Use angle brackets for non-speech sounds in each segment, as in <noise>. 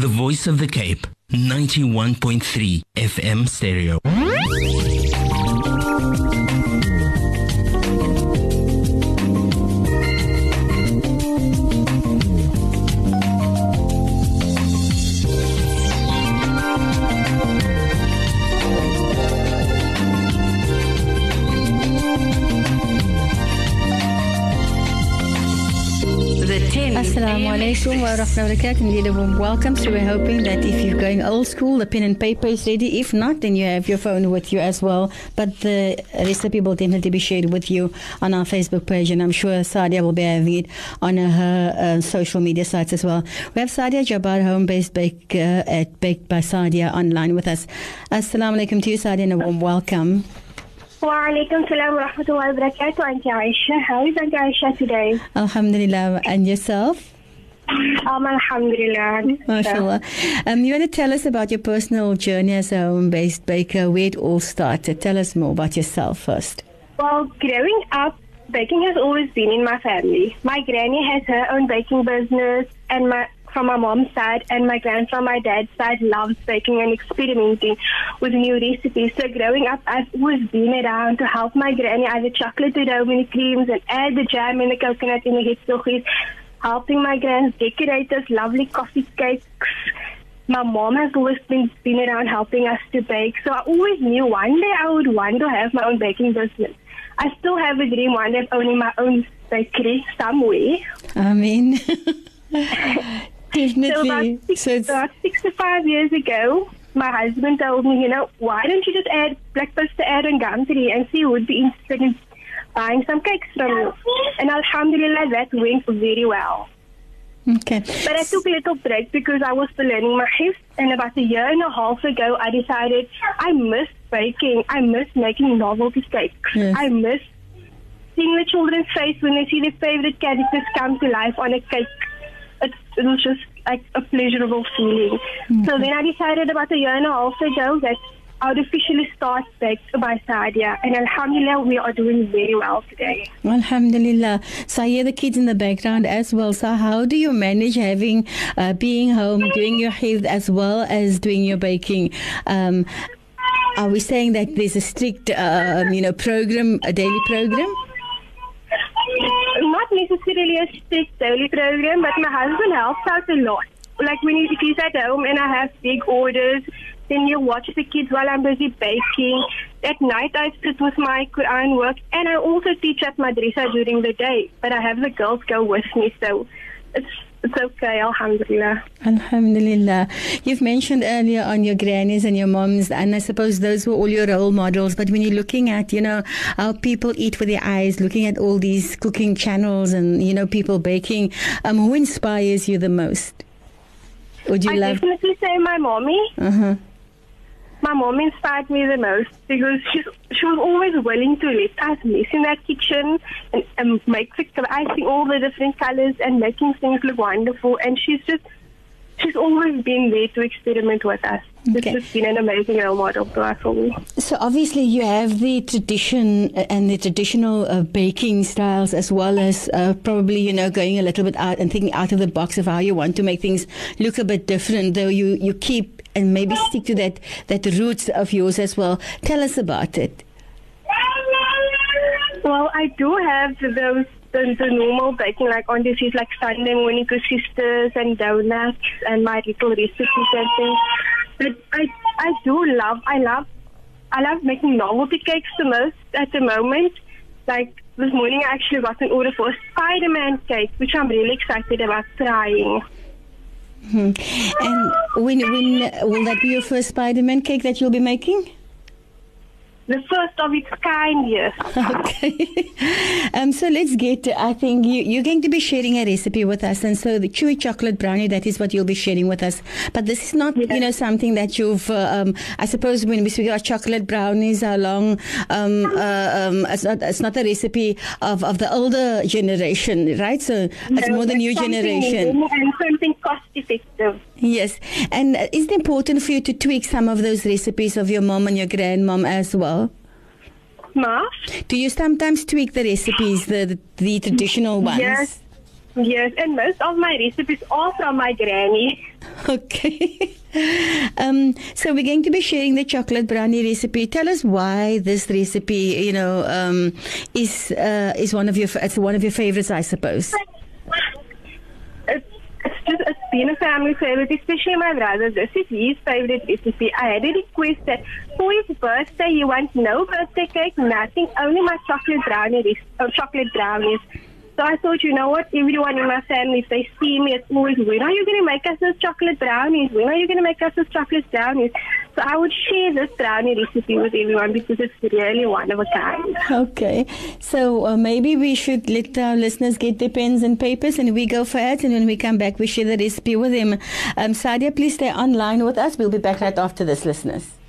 the voice of the Cape, 91.3 FM stereo. Assalamu alaikum wa rahmatullahi Indeed, a warm welcome. So we're hoping that if you're going old school, the pen and paper is ready. If not, then you have your phone with you as well. But the recipe will definitely be shared with you on our Facebook page, and I'm sure Sadia will be having it on her uh, social media sites as well. We have Sadiyah Jabaar, home-based baker at Baked by Sadia, online with us. Assalamu alaikum to you, Sadia, and a warm welcome. Walaikum salam wa rahmatullahi wa barakatuh, Auntie Aisha. How is Auntie Aisha today? Alhamdulillah. And yourself? Um, alhamdulillah. MashaAllah. Um, you want to tell us about your personal journey as a home based baker, where it all started. Tell us more about yourself first. Well, growing up, baking has always been in my family. My granny has her own baking business, and my from my mom's side and my grand from my dad's side loves baking and experimenting with new recipes. So growing up, I've always been around to help my granny add the chocolate to the Romany creams and add the jam and the coconut in the hertzoggies, helping my grands decorate those lovely coffee cakes. My mom has always been, been around helping us to bake. So I always knew one day I would want to have my own baking business. I still have a dream one day of owning my own bakery somewhere. I mean, Definitely. <laughs> So about, six, so about six to five years ago, my husband told me, you know, why don't you just add black add and gumtree and see who would be interested in buying some cakes from you. And alhamdulillah, that went very well. Okay. But I took a little break because I was still learning my shift. And about a year and a half ago, I decided I miss baking. I miss making novelty cakes. Yes. I miss seeing the children's face when they see their favorite characters come to life on a cake it, it was just like a pleasurable feeling. Mm-hmm. So then I decided about a year and a half ago that I would officially start Baked by Sadia. And Alhamdulillah, we are doing very well today. Alhamdulillah. So I hear the kids in the background as well. So how do you manage having, uh, being home, doing your health as well as doing your baking? Um, are we saying that there's a strict, uh, you know, program, a daily program? not necessarily a strict daily program, but my husband helps out a lot. Like when he's at home and I have big orders, then he'll watch the kids while I'm busy baking. At night I sit with my Quran work and I also teach at madrasa during the day, but I have the girls go with me, so it's it's okay, Alhamdulillah. Alhamdulillah. You've mentioned earlier on your grannies and your moms, and I suppose those were all your role models. But when you're looking at, you know, how people eat with their eyes, looking at all these cooking channels and, you know, people baking, um, who inspires you the most? Would you I love? definitely say my mommy. Uh-huh. My mom inspired me the most because she's, she was always willing to let us mess in that kitchen and, and make the icing all the different colors and making things look wonderful. And she's just, she's always been there to experiment with us. Okay. It's just been an amazing role model to us all. So obviously you have the tradition and the traditional uh, baking styles as well as uh, probably you know going a little bit out and thinking out of the box of how you want to make things look a bit different though you you keep and maybe stick to that that roots of yours as well. Tell us about it. Well, I do have those the, the normal baking like on this is like Sunday morning sisters and donuts and my little recipes and things. But I I do love I love I love making novelty cakes the most at the moment. Like this morning I actually got an order for a Spider Man cake, which I'm really excited about trying. Hmm. And when when will that be your first Spider-Man cake that you'll be making? The first of its kind, yes. <laughs> Okay. um, so let's get. To, I think you, you're going to be sharing a recipe with us, and so the chewy chocolate brownie that is what you'll be sharing with us. But this is not, Yes. you know, something that you've. Uh, um, I suppose when we speak about chocolate brownies, how long? Um, uh, um, it's not. It's not a recipe of, of the older generation, right? So it's No, more the new generation. And something cost effective. Yes, and uh, is it important for you to tweak some of those recipes of your mom and your grandmom as well? Ma? Do you sometimes tweak the recipes, the the, the traditional ones? Yes. Yes, and most of my recipes are from my granny. <laughs> Okay. um, so we're going to be sharing the chocolate brownie recipe. Tell us why this recipe, you know, um, is uh, is one of your it's one of your favorites, I suppose. It's, it's just it's been a family favorite, especially my brother's This is his favorite recipe. I had a request that for his birthday he wants no birthday cake, nothing, only my chocolate brownies, uh, chocolate brownies. So I thought, you know what, everyone in my family, if they see me, it's always, when are you going to make us those chocolate brownies? When are you going to make us those chocolate brownies? So I would share this brownie recipe with everyone because it's really one of a kind. Okay. So uh, maybe we should let our listeners get their pens and papers and we go for it. And when we come back, we share the recipe with them. Um, Sadia, please stay online with us. We'll be back right after this, listeners.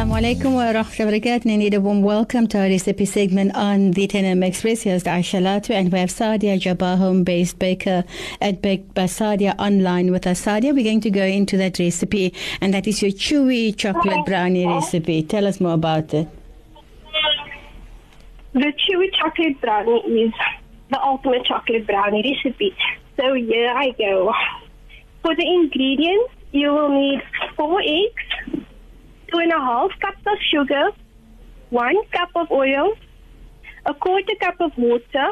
Assalamu alaikum wa rahmatullahi a warm welcome to our recipe segment on the Tenem Express. Here's Aisha Latu and we have Sadiyah Jabaar, home-based baker at Baked by Sadia online with us. Sadia, we're going to go into that recipe and that is your chewy chocolate brownie recipe. Tell us more about it. The chewy chocolate brownie is the ultimate chocolate brownie recipe. So here I go. For the ingredients, you will need four eggs, two and a half cups of sugar, one cup of oil, a quarter cup of water,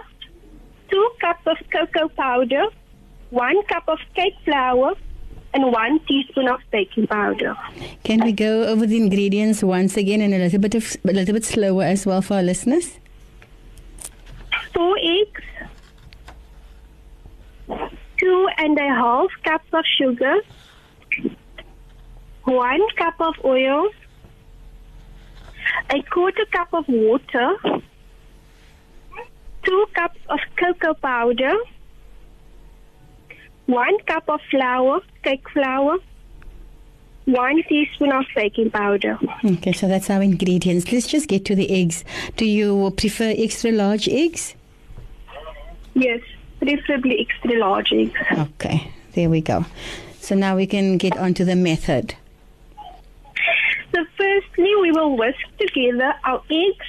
two cups of cocoa powder, one cup of cake flour, and one teaspoon of baking powder. Can we go over the ingredients once again and a little bit of, a little bit slower as well for our listeners? Four eggs, two and a half cups of sugar, one cup of oil, a quarter cup of water, two cups of cocoa powder, one cup of flour, cake flour, one teaspoon of baking powder. Okay, so that's our ingredients. Let's just get to the eggs. Do you prefer extra large eggs? Yes, preferably extra large eggs. Okay, there we go. So now we can get on to the method. We will whisk together our eggs,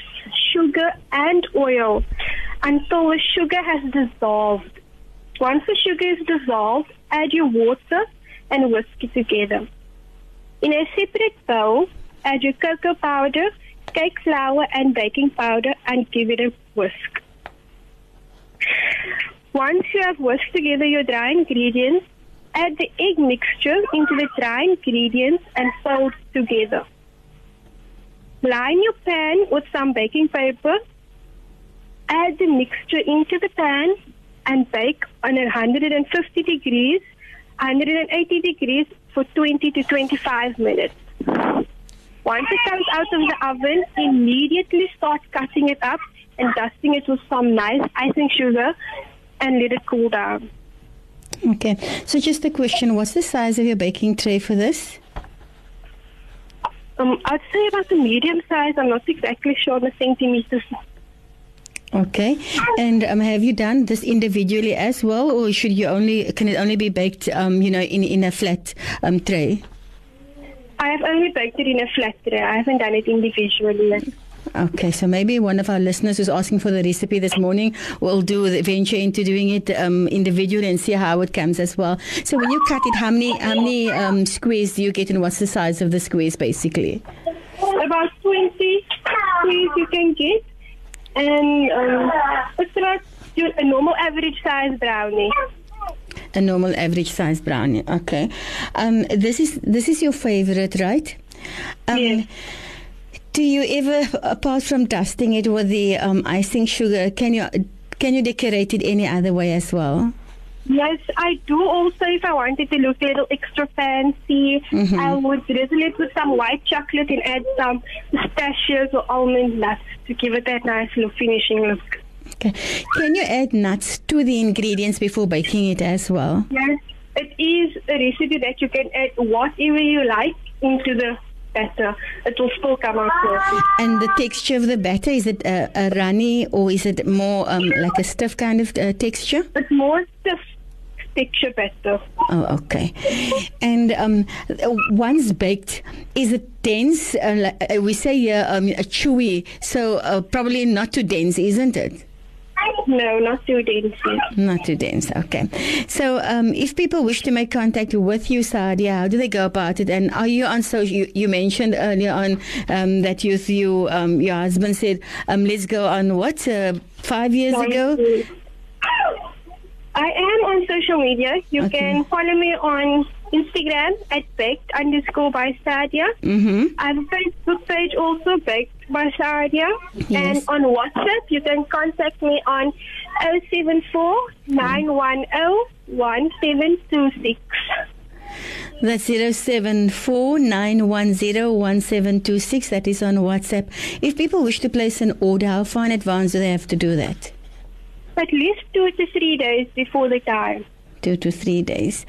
sugar, and oil until the sugar has dissolved. Once the sugar is dissolved, add your water and whisk it together. In a separate bowl, add your cocoa powder, cake flour, and baking powder and give it a whisk. Once you have whisked together your dry ingredients, add the egg mixture into the dry ingredients and fold together. Line your pan with some baking paper. Add the mixture into the pan and bake on 150 degrees, 180 degrees for 20 to 25 minutes. Once it comes out of the oven, immediately start cutting it up and dusting it with some nice icing sugar and let it cool down. Okay, so just a question what's the size of your baking tray for this? Um, I'd say about the medium size. I'm not exactly sure on the centimeters. Okay, and um, have you done this individually as well, or should you only can it only be baked, um, you know, in in a flat um, tray? I have only baked it in a flat tray. I haven't done it individually yet. Okay, so maybe one of our listeners who's asking for the recipe this morning will do the venture into doing it um, individually and see how it comes as well. So when you cut it, how many how many um, squares do you get, and what's the size of the squares basically? About 20 squeeze you can get. And um, it's about a normal average size brownie. A normal average size brownie. Okay, um, this is this is your favorite, right? Um, Yes. Do you ever, apart from dusting it with the um, icing sugar, can you can you decorate it any other way as well? Yes, I do also, if I wanted to look a little extra fancy, I would drizzle it with some white chocolate and add some pistachios or almond nuts to give it that nice little finishing look. Okay. Can you add nuts to the ingredients before baking it as well? Yes, it is a recipe that you can add whatever you like into the batter. It will still come out perfect. And the texture of the batter is it a, a runny or is it more um, like a stiff kind of uh, texture? It's more stiff texture better. Oh, okay. And um, once baked, is it dense? Uh, like, uh, we say here um, chewy, so uh, probably not too dense, isn't it? No, not too dense. Not too dense. Okay. So, um, if people wish to make contact with you, Sadia, how do they go about it? And are you on social? You, you mentioned earlier on um, that you, you um, your husband said, um, "Let's go on what uh, five years ago." I am on social media. You Okay. can follow me on Instagram at baked underscore by Sadia. Mm-hmm. I have a Facebook page also, Baked by Sadia. Yes. And on WhatsApp, you can contact me on 074 910 1726. That's 0749101726. That is on WhatsApp. If people wish to place an order, how far in advance do they have to do that? At least two to three days before the time. Two to three days.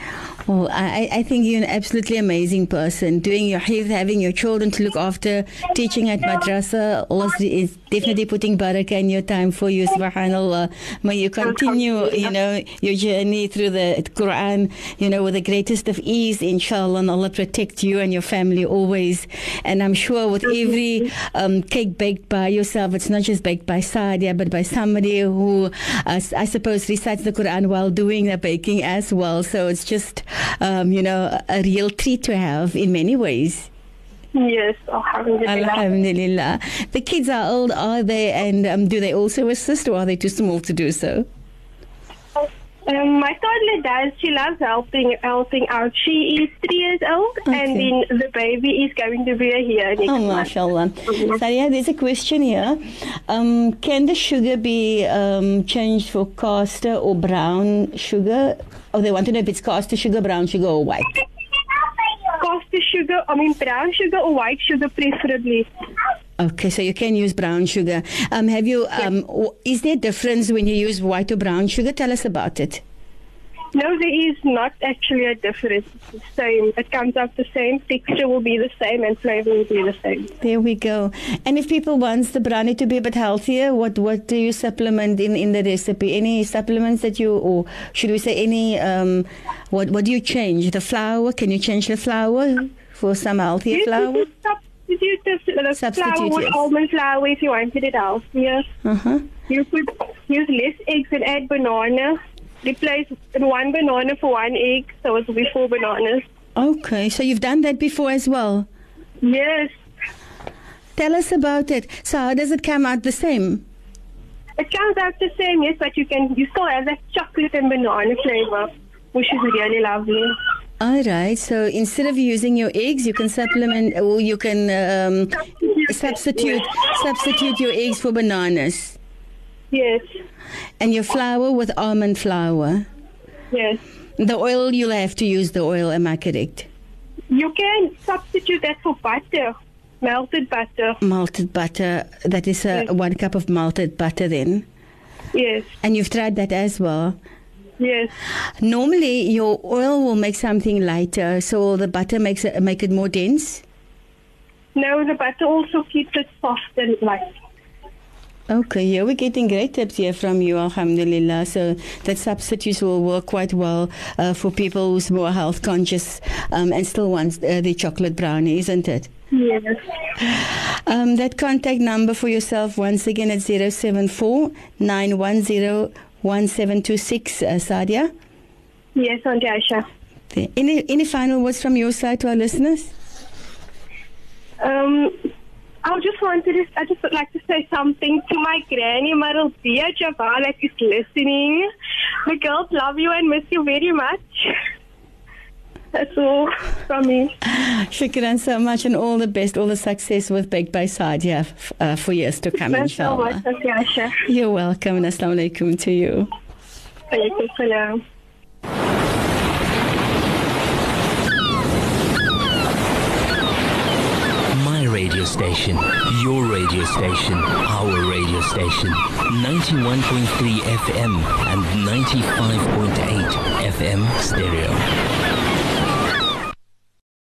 Well, I, I think you're an absolutely amazing person. Doing your health, having your children to look after, teaching at madrasa, Allah is definitely putting barakah in your time for you, subhanAllah. May you continue, you know, your journey through the Quran, you know, with the greatest of ease, inshallah, and Allah protect you and your family always. And I'm sure with every um, cake baked by yourself, it's not just baked by Sadia, but by somebody who, uh, I suppose, recites the Quran while doing the baking as well. So it's just, um, you know, a real treat to have in many ways. Yes, alhamdulillah. Alhamdulillah. The kids are old, are they? And um, do they also assist, or are they too small to do so? Um, my toddler does. She loves helping helping out. She is three years old, and then the baby is going to be here next Oh, month. mashallah. Sadia, there's a question here. Um, can the sugar be um, changed for caster or brown sugar? Oh, they want to know if it's caster sugar, brown sugar, or white. Caster sugar, I mean brown sugar or white sugar preferably. Okay, so you can use brown sugar. Um, have you? Um, w- is there a difference when you use white or brown sugar? Tell us about it. No, there is not actually a difference. It's the same. It comes out the same. Texture will be the same, and flavor will be the same. There we go. And if people want the brownie to be a bit healthier, what what do you supplement in, in the recipe? Any supplements that you, or should we say any? Um, what what do you change? The flour? Can you change the flour for some healthier You flour? Substitute the, the Substitute, flour with yes. almond flour if you wanted it healthier. Uh huh. You could use less eggs and add banana. Replace one banana for one egg, so it will be four bananas. Okay, so you've done that before as well. Yes, Tell us about it. So how does it come out the same? it comes out the same, yes, but you can you still have that chocolate and banana flavor, which is really lovely. All right. So instead of using your eggs, you can supplement, or you can um, substitute substitute your eggs for bananas, Yes, and your flour with almond flour. yes. The oil you'll have to use the oil. Am I correct? You can substitute that for butter, melted butter. Malted butter. That is a, Yes. one cup of malted butter then. Yes, And you've tried that as well. Yes. Normally, your oil will make something lighter, so the butter makes it make it more dense. No, the butter also keeps it soft and light. Okay, yeah, we're getting great tips here from you, Alhamdulillah. So that substitutes will work quite well uh, for people who's more health conscious um, and still wants uh, the chocolate brownie, isn't it? Yes. Um, that contact number for yourself once again at 074 910 1726, uh, Sadia. Yes, Auntie Aisha. Any, any final words from your side to our listeners? Um, I just wanted to, I just would like to say something to my granny, Maraldia Jabal, that is listening. The girls love you and miss you very much. <laughs> That's all from me. Shukran so much and all the best, all the success with Baked by Sadia f- uh, for years to come, Thanks so much, inshallah. Auntie Aisha. You're welcome and assalamu alaikum to you. Alaikum salam. My radio station, your radio station, our radio station. 91.3 FM and 95.8 FM stereo.